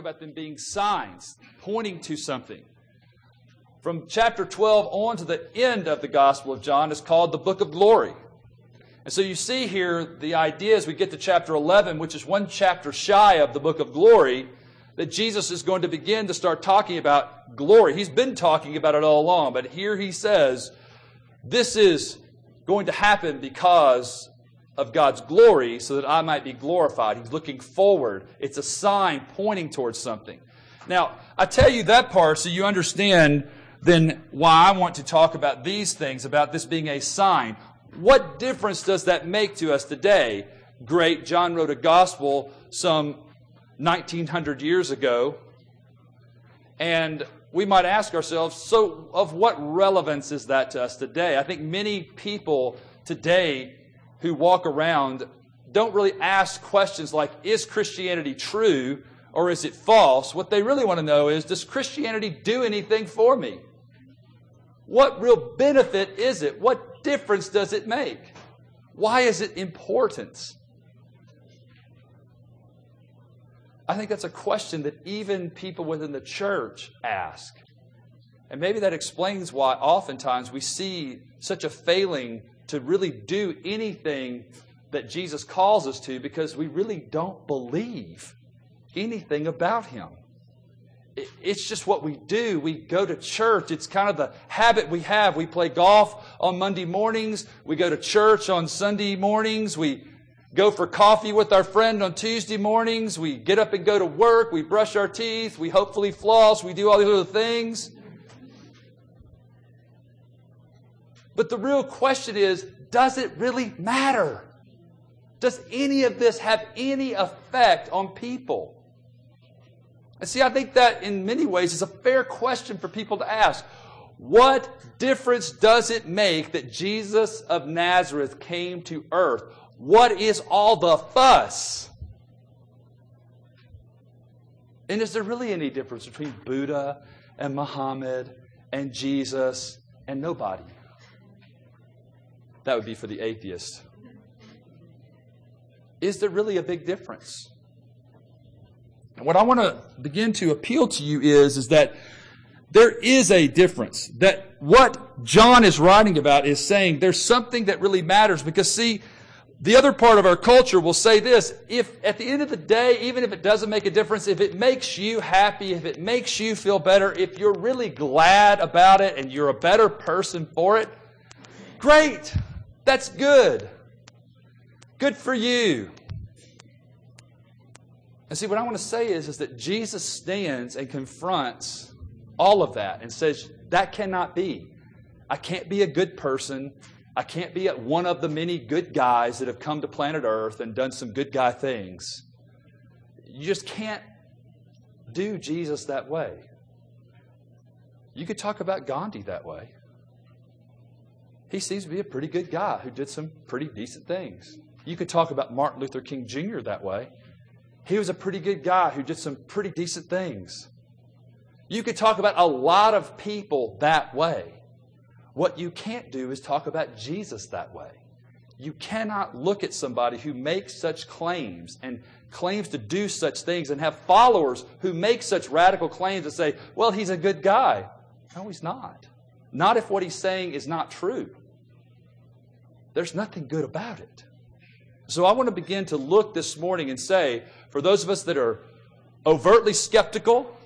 about them being signs, pointing to something. From chapter 12 on to the end of the Gospel of John is called the Book of Glory. And so you see here the idea as we get to chapter 11, which is one chapter shy of the Book of Glory, that Jesus is going to begin to start talking about glory. He's been talking about it all along, but here he says, This is going to happen because of God's glory so that I might be glorified. He's looking forward. It's a sign pointing towards something. Now, I tell you that part so you understand then why I want to talk about these things, about this being a sign. What difference does that make to us today? Great, John wrote a gospel some 1900 years ago, and we might ask ourselves, so of what relevance is that to us today? I think many people today who walk around don't really ask questions like, is Christianity true or is it false? What they really want to know is, does Christianity do anything for me? What real benefit is it? What difference does it make? Why is it important? I think that's a question that even people within the church ask. And maybe that explains why oftentimes we see such a failing to really do anything that Jesus calls us to because we really don't believe anything about Him. It's just what we do. We go to church. It's kind of the habit we have. We play golf on Monday mornings. We go to church on Sunday mornings. We go for coffee with our friend on Tuesday mornings. We get up and go to work. We brush our teeth. We hopefully floss. We do all these other things. But the real question is does it really matter? Does any of this have any effect on people? And see, I think that in many ways is a fair question for people to ask. What difference does it make that Jesus of Nazareth came to earth? What is all the fuss? And is there really any difference between Buddha and Muhammad and Jesus and nobody? That would be for the atheist. Is there really a big difference? And what I want to begin to appeal to you is, is that there is a difference. That what John is writing about is saying there's something that really matters because see, the other part of our culture will say this, if at the end of the day, even if it doesn't make a difference, if it makes you happy, if it makes you feel better, if you're really glad about it and you're a better person for it, great. That's good. Good for you. And see, what I want to say is, is that Jesus stands and confronts all of that and says, that cannot be. I can't be a good person. I can't be one of the many good guys that have come to planet Earth and done some good guy things. You just can't do Jesus that way. You could talk about Gandhi that way he seems to be a pretty good guy who did some pretty decent things. You could talk about Martin Luther King Jr. that way. He was a pretty good guy who did some pretty decent things. You could talk about a lot of people that way. What you can't do is talk about Jesus that way. You cannot look at somebody who makes such claims and claims to do such things and have followers who make such radical claims and say, well, he's a good guy. No, he's not. Not if what he's saying is not true. There's nothing good about it. So I want to begin to look this morning and say, for those of us that are overtly skeptical,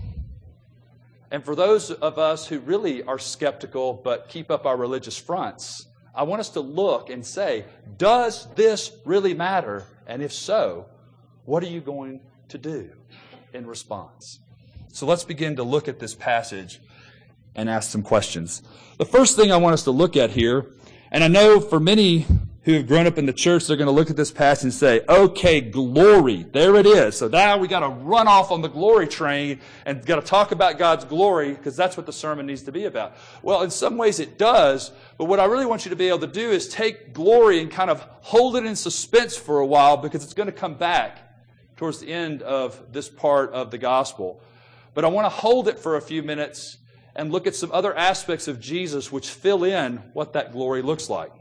and for those of us who really are skeptical but keep up our religious fronts, I want us to look and say, does this really matter? And if so, what are you going to do in response? So let's begin to look at this passage and ask some questions. The first thing I want us to look at here and I know for many who have grown up in the church, they're going to look at this passage and say, okay, glory. There it is. So now we got to run off on the glory train and got to talk about God's glory because that's what the sermon needs to be about. Well, in some ways it does, but what I really want you to be able to do is take glory and kind of hold it in suspense for a while because it's going to come back towards the end of this part of the gospel. But I want to hold it for a few minutes and look at some other aspects of Jesus which fill in what that glory looks like.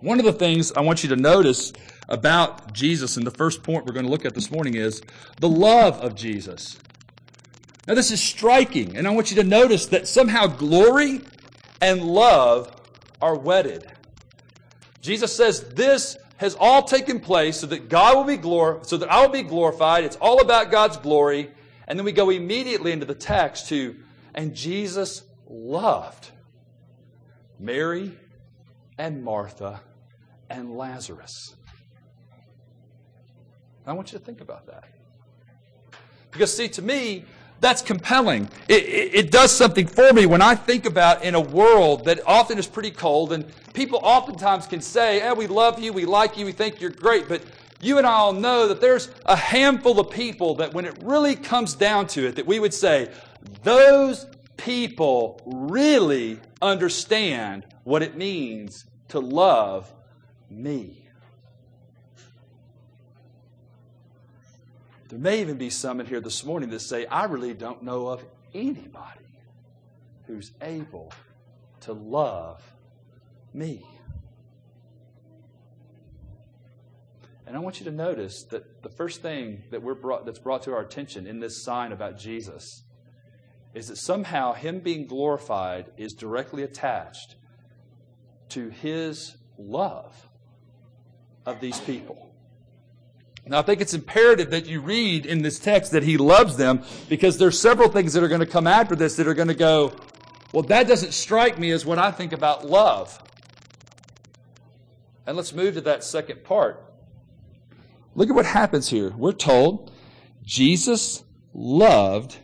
One of the things I want you to notice about Jesus, and the first point we're going to look at this morning is the love of Jesus. Now, this is striking, and I want you to notice that somehow glory and love are wedded. Jesus says this has all taken place so that God will be glor- so that I will be glorified. It's all about God's glory. And then we go immediately into the text to, and Jesus loved Mary and Martha and Lazarus. I want you to think about that. Because, see, to me, that's compelling. It, it, it, does something for me when I think about in a world that often is pretty cold, and people oftentimes can say, eh, we love you, we like you, we think you're great, but you and I all know that there's a handful of people that when it really comes down to it, that we would say, those people really understand what it means to love me. There may even be some in here this morning that say, I really don't know of anybody who's able to love me. And I want you to notice that the first thing that we're brought, that's brought to our attention in this sign about Jesus is that somehow Him being glorified is directly attached to His love of these people. Now, I think it's imperative that you read in this text that he loves them because there's several things that are going to come after this that are going to go, well, that doesn't strike me as what I think about love. And let's move to that second part. Look at what happens here. We're told Jesus loved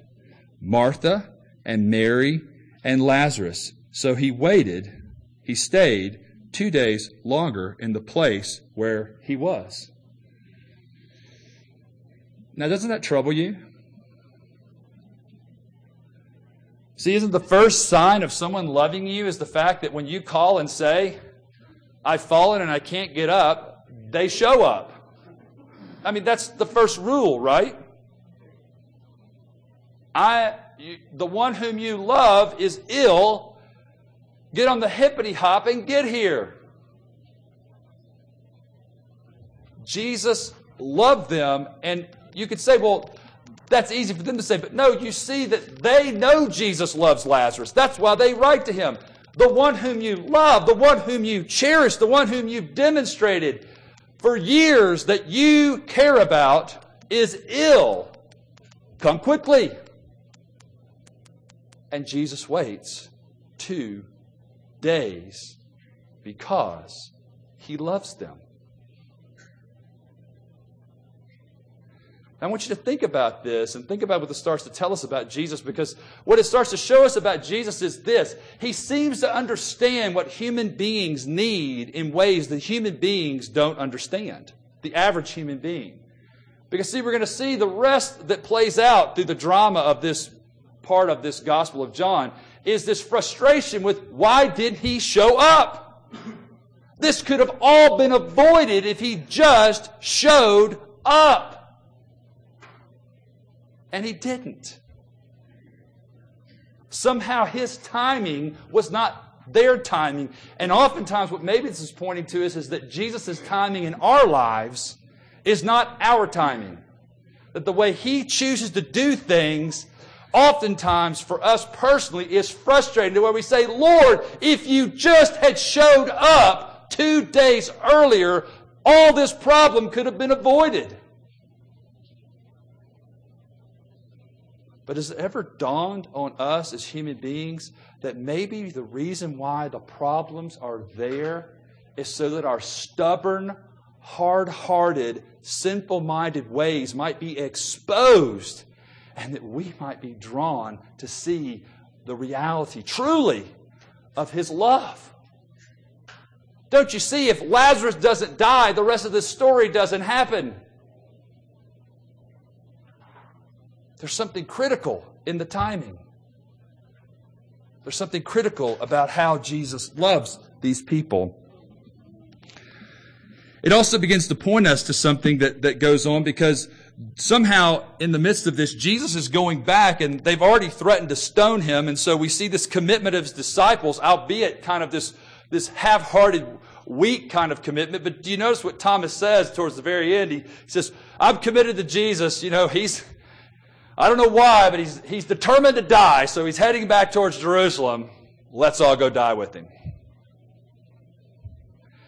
Martha and Mary and Lazarus. So he waited, he stayed two days longer in the place where he was. Now, doesn't that trouble you? See, isn't the first sign of someone loving you is the fact that when you call and say, I've fallen and I can't get up, they show up. I mean, that's the first rule, right? I, the one whom you love is ill. Get on the hippity hop and get here. Jesus loved them and you could say, well, that's easy for them to say, but no, you see that they know Jesus loves Lazarus. That's why they write to him. The one whom you love, the one whom you cherish, the one whom you've demonstrated for years that you care about is ill. Come quickly. And Jesus waits two days because he loves them. I want you to think about this and think about what this starts to tell us about Jesus because what it starts to show us about Jesus is this. He seems to understand what human beings need in ways that human beings don't understand. The average human being. Because see, we're going to see the rest that plays out through the drama of this part of this Gospel of John is this frustration with why did he show up? This could have all been avoided if he just showed up. And he didn't. Somehow his timing was not their timing. And oftentimes, what maybe this is pointing to is, is that Jesus' timing in our lives is not our timing. That the way he chooses to do things, oftentimes for us personally, is frustrating to where we say, Lord, if you just had showed up two days earlier, all this problem could have been avoided. But has it ever dawned on us as human beings that maybe the reason why the problems are there is so that our stubborn, hard hearted, sinful minded ways might be exposed and that we might be drawn to see the reality truly of His love? Don't you see, if Lazarus doesn't die, the rest of this story doesn't happen. There's something critical in the timing. There's something critical about how Jesus loves these people. It also begins to point us to something that, that goes on because somehow in the midst of this, Jesus is going back and they've already threatened to stone him. And so we see this commitment of his disciples, albeit kind of this, this half-hearted, weak kind of commitment. But do you notice what Thomas says towards the very end? He says, I'm committed to Jesus. You know, he's, I don't know why, but he's, he's determined to die, so he's heading back towards Jerusalem. Let's all go die with him.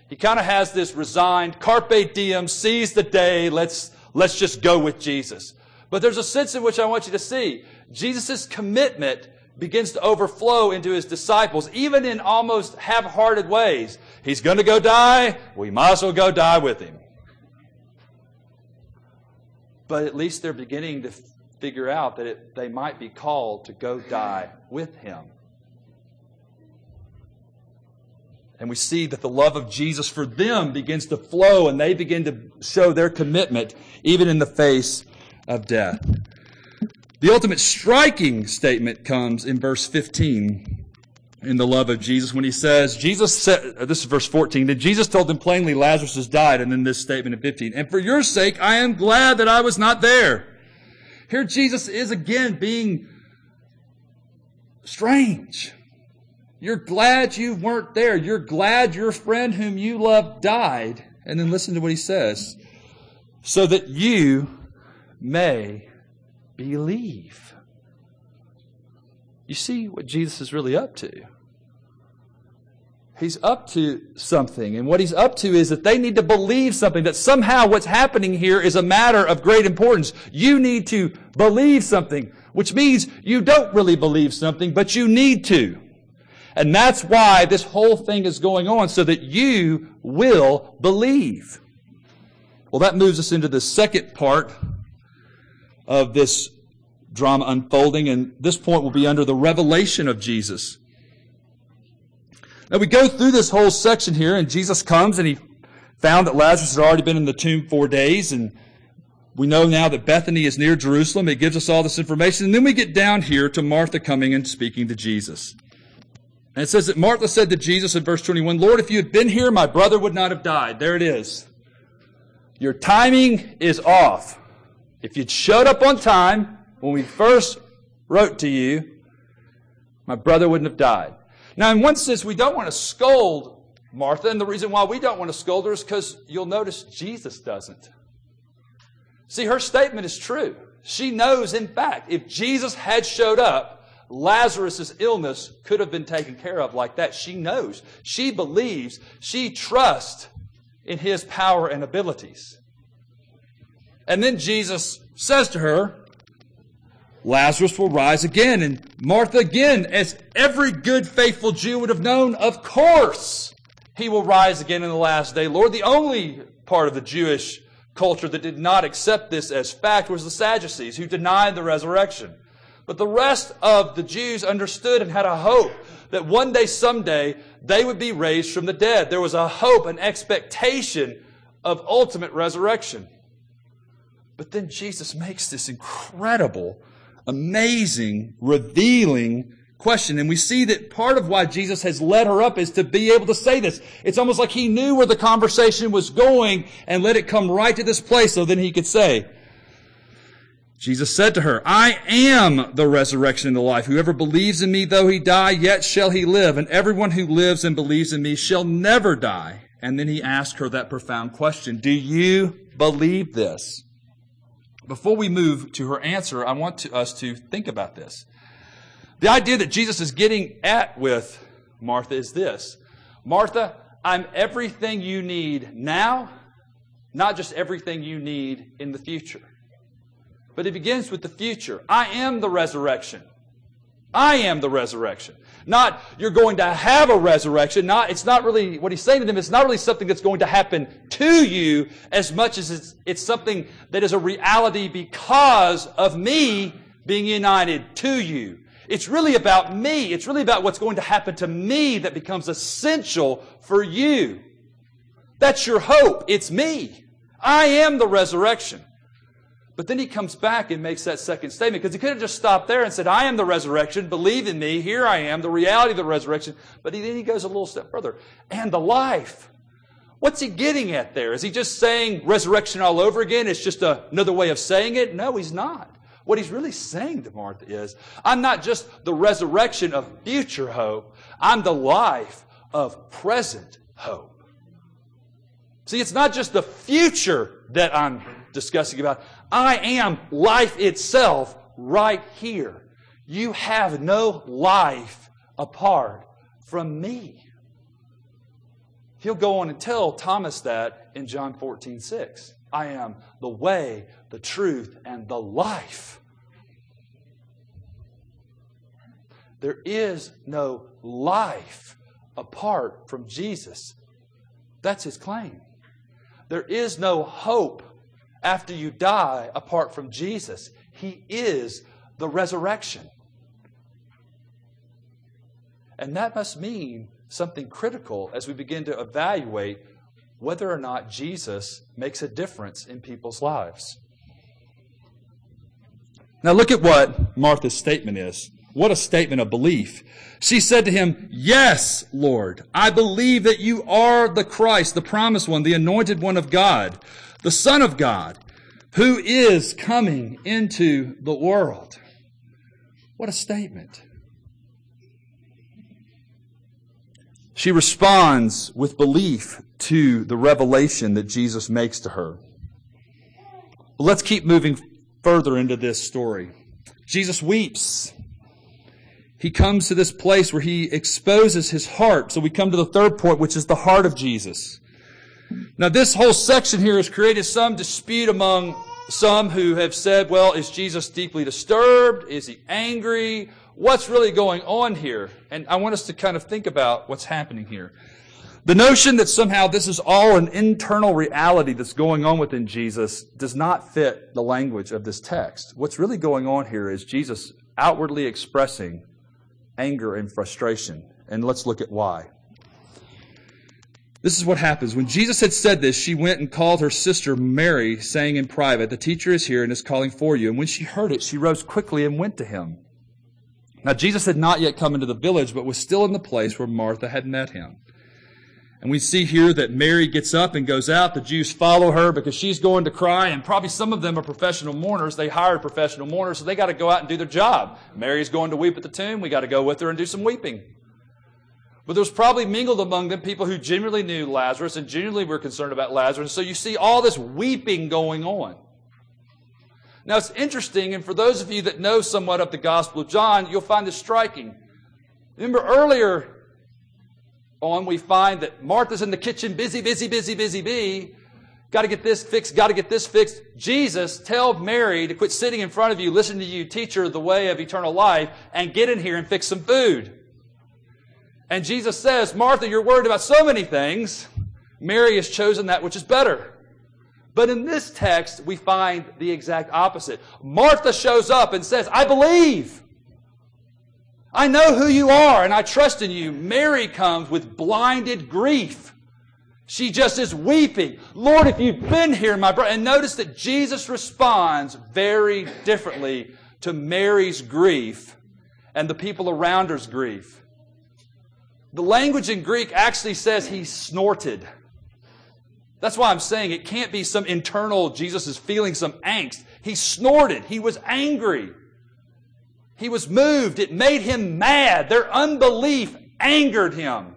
He kind of has this resigned, carpe diem, seize the day, let's, let's just go with Jesus. But there's a sense in which I want you to see. Jesus' commitment begins to overflow into his disciples, even in almost half-hearted ways. He's going to go die. We might as well go die with him. But at least they're beginning to figure out that it, they might be called to go die with him. And we see that the love of Jesus for them begins to flow and they begin to show their commitment even in the face of death. The ultimate striking statement comes in verse 15 in the love of Jesus when he says, Jesus said, this is verse 14, that Jesus told them plainly Lazarus has died, and then this statement in 15, and for your sake I am glad that I was not there. Here Jesus is again being strange. You're glad you weren't there. You're glad your friend whom you love died. And then listen to what he says. So that you may believe. You see what Jesus is really up to. He's up to something. And what he's up to is that they need to believe something, that somehow what's happening here is a matter of great importance. You need to believe something, which means you don't really believe something, but you need to. And that's why this whole thing is going on, so that you will believe. Well, that moves us into the second part of this drama unfolding, and this point will be under the revelation of Jesus. Now we go through this whole section here, and Jesus comes and he found that Lazarus had already been in the tomb four days, and we know now that Bethany is near Jerusalem. It gives us all this information. And then we get down here to Martha coming and speaking to Jesus. And it says that Martha said to Jesus in verse 21, Lord, if you had been here, my brother would not have died. There it is. Your timing is off. If you'd showed up on time when we first wrote to you, my brother wouldn't have died. Now, in one sense, we don't want to scold Martha, and the reason why we don't want to scold her is because you'll notice Jesus doesn't. See, her statement is true. She knows, in fact, if Jesus had showed up, Lazarus' illness could have been taken care of like that. She knows. She believes. She trusts in his power and abilities. And then Jesus says to her, Lazarus will rise again. And Martha again, as every good, faithful Jew would have known, of course, he will rise again in the last day. Lord, the only part of the Jewish culture that did not accept this as fact was the Sadducees, who denied the resurrection. But the rest of the Jews understood and had a hope that one day, someday, they would be raised from the dead. There was a hope, an expectation of ultimate resurrection. But then Jesus makes this incredible, amazing, revealing question. And we see that part of why Jesus has led her up is to be able to say this. It's almost like he knew where the conversation was going and let it come right to this place so then he could say, Jesus said to her, I am the resurrection and the life. Whoever believes in me, though he die, yet shall he live. And everyone who lives and believes in me shall never die. And then he asked her that profound question. Do you believe this? Before we move to her answer, I want to, us to think about this. The idea that Jesus is getting at with Martha is this. Martha, I'm everything you need now, not just everything you need in the future but it begins with the future. I am the resurrection. I am the resurrection. Not you're going to have a resurrection. Not it's not really what he's saying to them. It's not really something that's going to happen to you as much as it's, it's something that is a reality because of me being united to you. It's really about me. It's really about what's going to happen to me that becomes essential for you. That's your hope. It's me. I am the resurrection. But then he comes back and makes that second statement because he could have just stopped there and said, I am the resurrection. Believe in me. Here I am, the reality of the resurrection. But he, then he goes a little step further. And the life. What's he getting at there? Is he just saying resurrection all over again? It's just a, another way of saying it? No, he's not. What he's really saying to Martha is, I'm not just the resurrection of future hope. I'm the life of present hope. See, it's not just the future that I'm discussing about. I am life itself right here. You have no life apart from me. He'll go on and tell Thomas that in John 14, 6. I am the way, the truth, and the life. There is no life apart from Jesus. That's his claim. There is no hope after you die apart from Jesus. He is the resurrection. And that must mean something critical as we begin to evaluate whether or not Jesus makes a difference in people's lives. Now, look at what Martha's statement is. What a statement of belief. She said to him, Yes, Lord, I believe that you are the Christ, the promised one, the anointed one of God, the Son of God, who is coming into the world. What a statement. She responds with belief to the revelation that Jesus makes to her. But let's keep moving further into this story. Jesus weeps. He comes to this place where he exposes his heart. So we come to the third point, which is the heart of Jesus. Now, this whole section here has created some dispute among some who have said, well, is Jesus deeply disturbed? Is he angry? what's really going on here. And I want us to kind of think about what's happening here. The notion that somehow this is all an internal reality that's going on within Jesus does not fit the language of this text. What's really going on here is Jesus outwardly expressing anger and frustration. And let's look at why. This is what happens. When Jesus had said this, she went and called her sister Mary, saying in private, The teacher is here and is calling for you. And when she heard it, she rose quickly and went to him. Now, Jesus had not yet come into the village, but was still in the place where Martha had met him. And we see here that Mary gets up and goes out. The Jews follow her because she's going to cry, and probably some of them are professional mourners. They hired professional mourners, so they got to go out and do their job. Mary's going to weep at the tomb. We got to go with her and do some weeping. But there was probably mingled among them people who genuinely knew Lazarus and genuinely were concerned about Lazarus. So you see all this weeping going on. Now it's interesting, and for those of you that know somewhat of the Gospel of John, you'll find this striking. Remember earlier on, we find that Martha's in the kitchen, busy, busy, busy, busy, busy. Got to get this fixed, got to get this fixed. Jesus, tell Mary to quit sitting in front of you, listen to you, teach her the way of eternal life, and get in here and fix some food. And Jesus says, Martha, you're worried about so many things. Mary has chosen that which is better. But in this text, we find the exact opposite. Martha shows up and says, I believe. I know who you are and I trust in you. Mary comes with blinded grief. She just is weeping. Lord, if you've been here, my brother. And notice that Jesus responds very differently to Mary's grief and the people around her's grief. The language in Greek actually says he snorted. That's why I'm saying it can't be some internal, Jesus is feeling some angst. He snorted. He was angry. He was moved. It made him mad. Their unbelief angered him.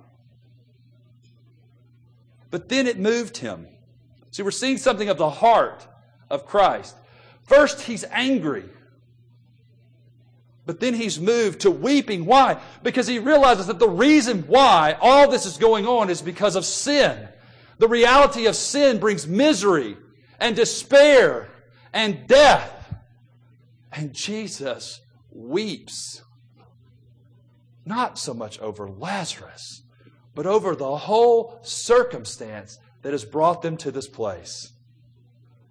But then it moved him. See, we're seeing something of the heart of Christ. First, he's angry. But then he's moved to weeping. Why? Because he realizes that the reason why all this is going on is because of sin. The reality of sin brings misery and despair and death. And Jesus weeps. Not so much over Lazarus, but over the whole circumstance that has brought them to this place.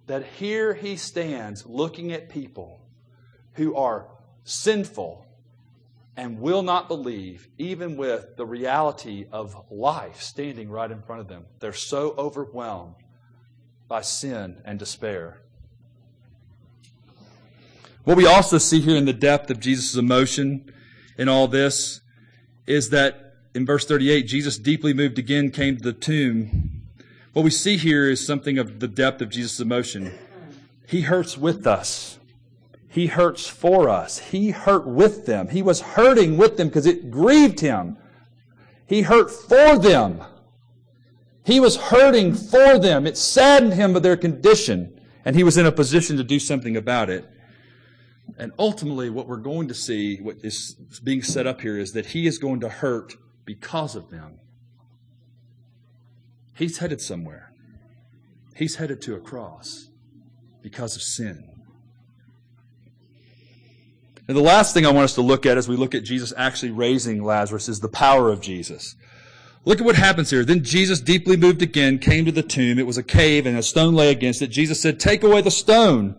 That here he stands looking at people who are sinful and will not believe, even with the reality of life standing right in front of them. They're so overwhelmed by sin and despair. What we also see here in the depth of Jesus' emotion in all this is that in verse 38, Jesus deeply moved again, came to the tomb. What we see here is something of the depth of Jesus' emotion. He hurts with us. He hurts for us. He hurt with them. He was hurting with them because it grieved him. He hurt for them. He was hurting for them. It saddened him of their condition, and he was in a position to do something about it. And ultimately, what we're going to see, what is being set up here, is that he is going to hurt because of them. He's headed somewhere. He's headed to a cross because of sin. And the last thing I want us to look at as we look at Jesus actually raising Lazarus is the power of Jesus. Look at what happens here. Then Jesus, deeply moved again, came to the tomb. It was a cave and a stone lay against it. Jesus said, Take away the stone.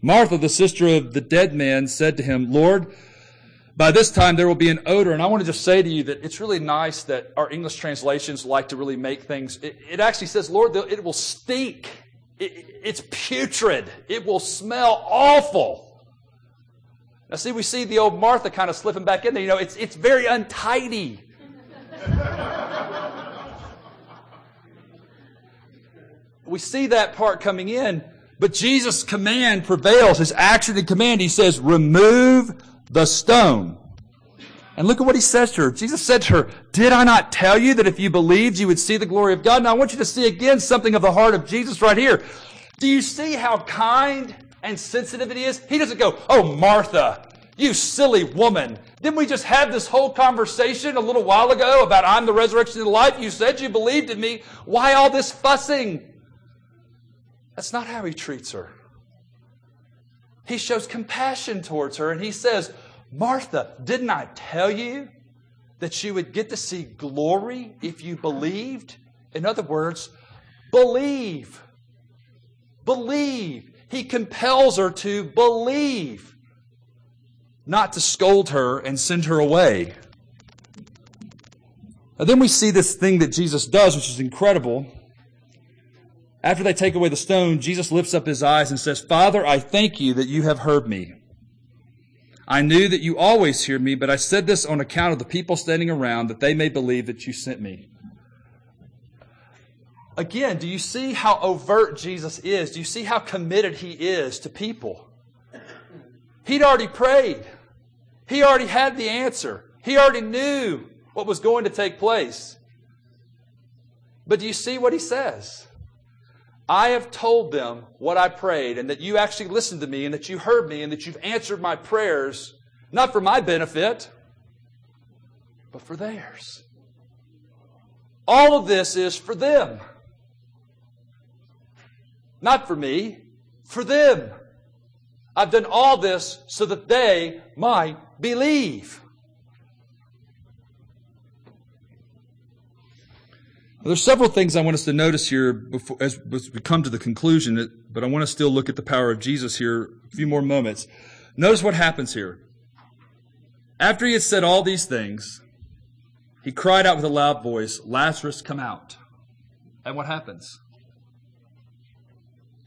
Martha, the sister of the dead man, said to him, Lord, by this time there will be an odor. And I want to just say to you that it's really nice that our English translations like to really make things. It, it actually says, Lord, it will stink. It, it's putrid. It will smell awful. Now, see, we see the old Martha kind of slipping back in there. You know, it's, it's very untidy. we see that part coming in, but Jesus' command prevails. His action and command, he says, remove the stone. And look at what he says to her. Jesus said to her, Did I not tell you that if you believed, you would see the glory of God? Now I want you to see again something of the heart of Jesus right here. Do you see how kind and sensitive it is. He doesn't go, Oh, Martha, you silly woman. Didn't we just have this whole conversation a little while ago about I'm the resurrection and life? You said you believed in me. Why all this fussing? That's not how he treats her. He shows compassion towards her and he says, Martha, didn't I tell you that you would get to see glory if you believed? In other words, believe. Believe. He compels her to believe, not to scold her and send her away. And then we see this thing that Jesus does, which is incredible. After they take away the stone, Jesus lifts up his eyes and says, Father, I thank you that you have heard me. I knew that you always hear me, but I said this on account of the people standing around, that they may believe that you sent me. Again, do you see how overt Jesus is? Do you see how committed he is to people? He'd already prayed. He already had the answer. He already knew what was going to take place. But do you see what he says? I have told them what I prayed, and that you actually listened to me, and that you heard me, and that you've answered my prayers, not for my benefit, but for theirs. All of this is for them. Not for me, for them. I've done all this so that they might believe. There's several things I want us to notice here before, as, we come to the conclusion, but I want to still look at the power of Jesus here a few more moments. Notice what happens here. After he had said all these things, he cried out with a loud voice, Lazarus, come out. And what happens?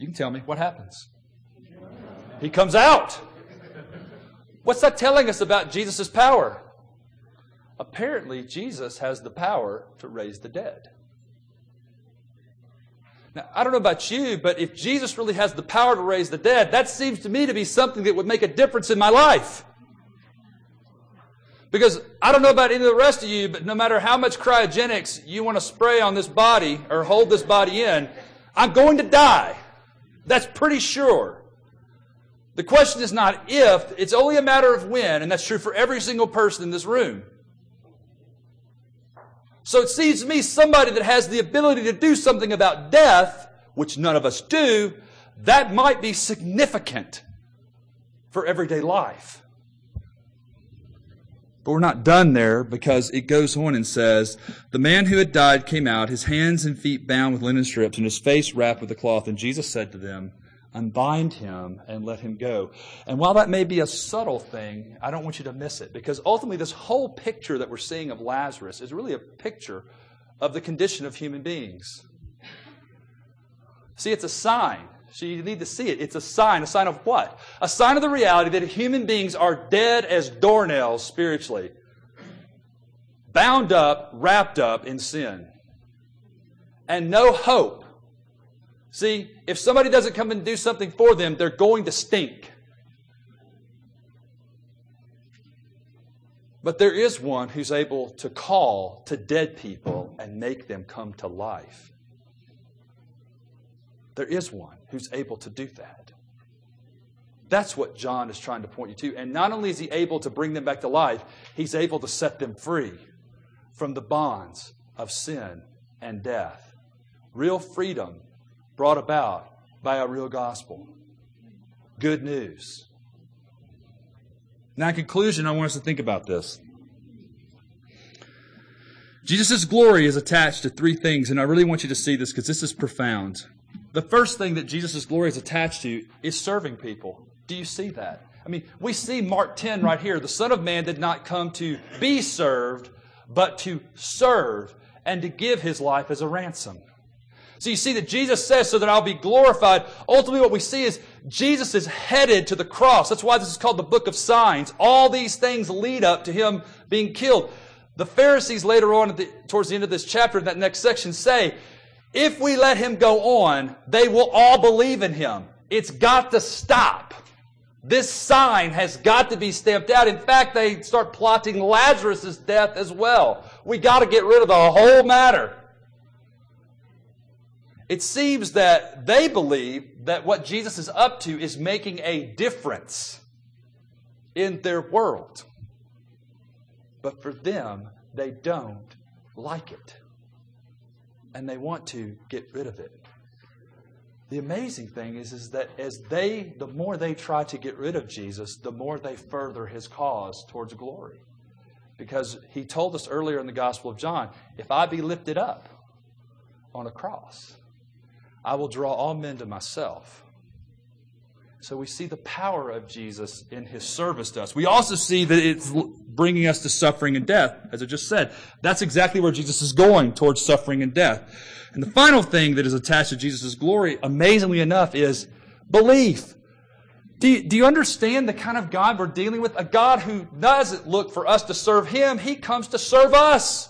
You can tell me what happens. He comes out. What's that telling us about Jesus' power? Apparently, Jesus has the power to raise the dead. Now, I don't know about you, but if Jesus really has the power to raise the dead, that seems to me to be something that would make a difference in my life. Because I don't know about any of the rest of you, but no matter how much cryogenics you want to spray on this body or hold this body in, I'm going to die. That's pretty sure. The question is not if, it's only a matter of when, and that's true for every single person in this room. So it seems to me somebody that has the ability to do something about death, which none of us do, that might be significant for everyday life. But we're not done there because it goes on and says, The man who had died came out, his hands and feet bound with linen strips, and his face wrapped with a cloth. And Jesus said to them, Unbind him and let him go. And while that may be a subtle thing, I don't want you to miss it because ultimately, this whole picture that we're seeing of Lazarus is really a picture of the condition of human beings. See, it's a sign so you need to see it. It's a sign. A sign of what? A sign of the reality that human beings are dead as doornails spiritually, bound up, wrapped up in sin, and no hope. See, if somebody doesn't come and do something for them, they're going to stink. But there is one who's able to call to dead people and make them come to life. There is one who's able to do that. That's what John is trying to point you to. And not only is he able to bring them back to life, he's able to set them free from the bonds of sin and death. Real freedom brought about by a real gospel. Good news. Now, in conclusion, I want us to think about this. Jesus' glory is attached to three things, and I really want you to see this because this is profound. The first thing that Jesus' glory is attached to is serving people. Do you see that? I mean, we see Mark 10 right here. The Son of Man did not come to be served, but to serve and to give his life as a ransom. So you see that Jesus says, so that I'll be glorified. Ultimately, what we see is Jesus is headed to the cross. That's why this is called the book of signs. All these things lead up to him being killed. The Pharisees later on, the, towards the end of this chapter, in that next section, say, if we let him go on, they will all believe in him. It's got to stop. This sign has got to be stamped out. In fact, they start plotting Lazarus' death as well. We got to get rid of the whole matter. It seems that they believe that what Jesus is up to is making a difference in their world. But for them, they don't like it. And they want to get rid of it. The amazing thing is, is that as they, the more they try to get rid of Jesus, the more they further his cause towards glory. Because he told us earlier in the Gospel of John, if I be lifted up on a cross, I will draw all men to myself. So we see the power of Jesus in his service to us. We also see that it's bringing us to suffering and death, as I just said. That's exactly where Jesus is going, towards suffering and death. And the final thing that is attached to Jesus' glory, amazingly enough, is belief. Do you, do you understand the kind of God we're dealing with? A God who doesn't look for us to serve Him, He comes to serve us.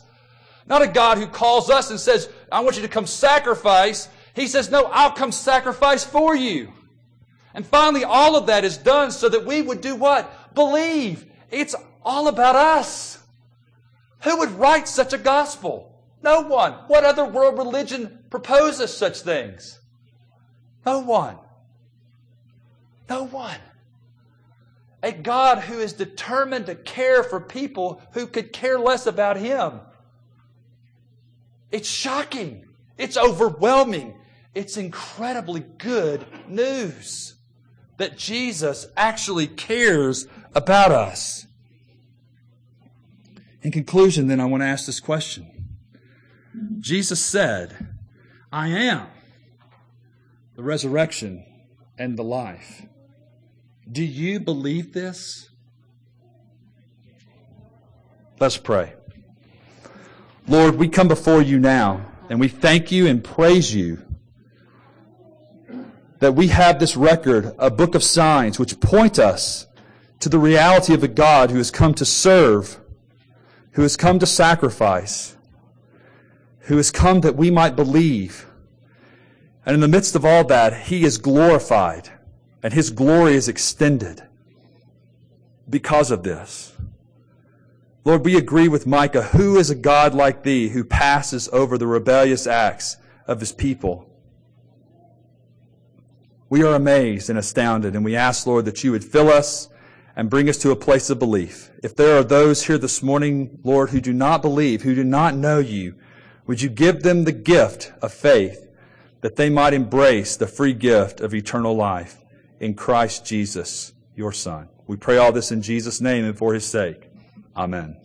Not a God who calls us and says, I want you to come sacrifice. He says, No, I'll come sacrifice for you. And finally, all of that is done so that we would do what? Believe. It's all about us. Who would write such a gospel? No one. What other world religion proposes such things? No one. No one. A God who is determined to care for people who could care less about Him. It's shocking. It's overwhelming. It's incredibly good news that Jesus actually cares about us. In conclusion, then, I want to ask this question Jesus said, I am the resurrection and the life. Do you believe this? Let's pray. Lord, we come before you now and we thank you and praise you that we have this record, a book of signs, which point us to the reality of a God who has come to serve, who has come to sacrifice, who has come that we might believe. And in the midst of all that, he is glorified and his glory is extended because of this. Lord, we agree with Micah. Who is a God like thee who passes over the rebellious acts of his people? We are amazed and astounded, and we ask, Lord, that you would fill us and bring us to a place of belief. If there are those here this morning, Lord, who do not believe, who do not know you, would you give them the gift of faith that they might embrace the free gift of eternal life in Christ Jesus, your Son? We pray all this in Jesus' name and for his sake. Amen.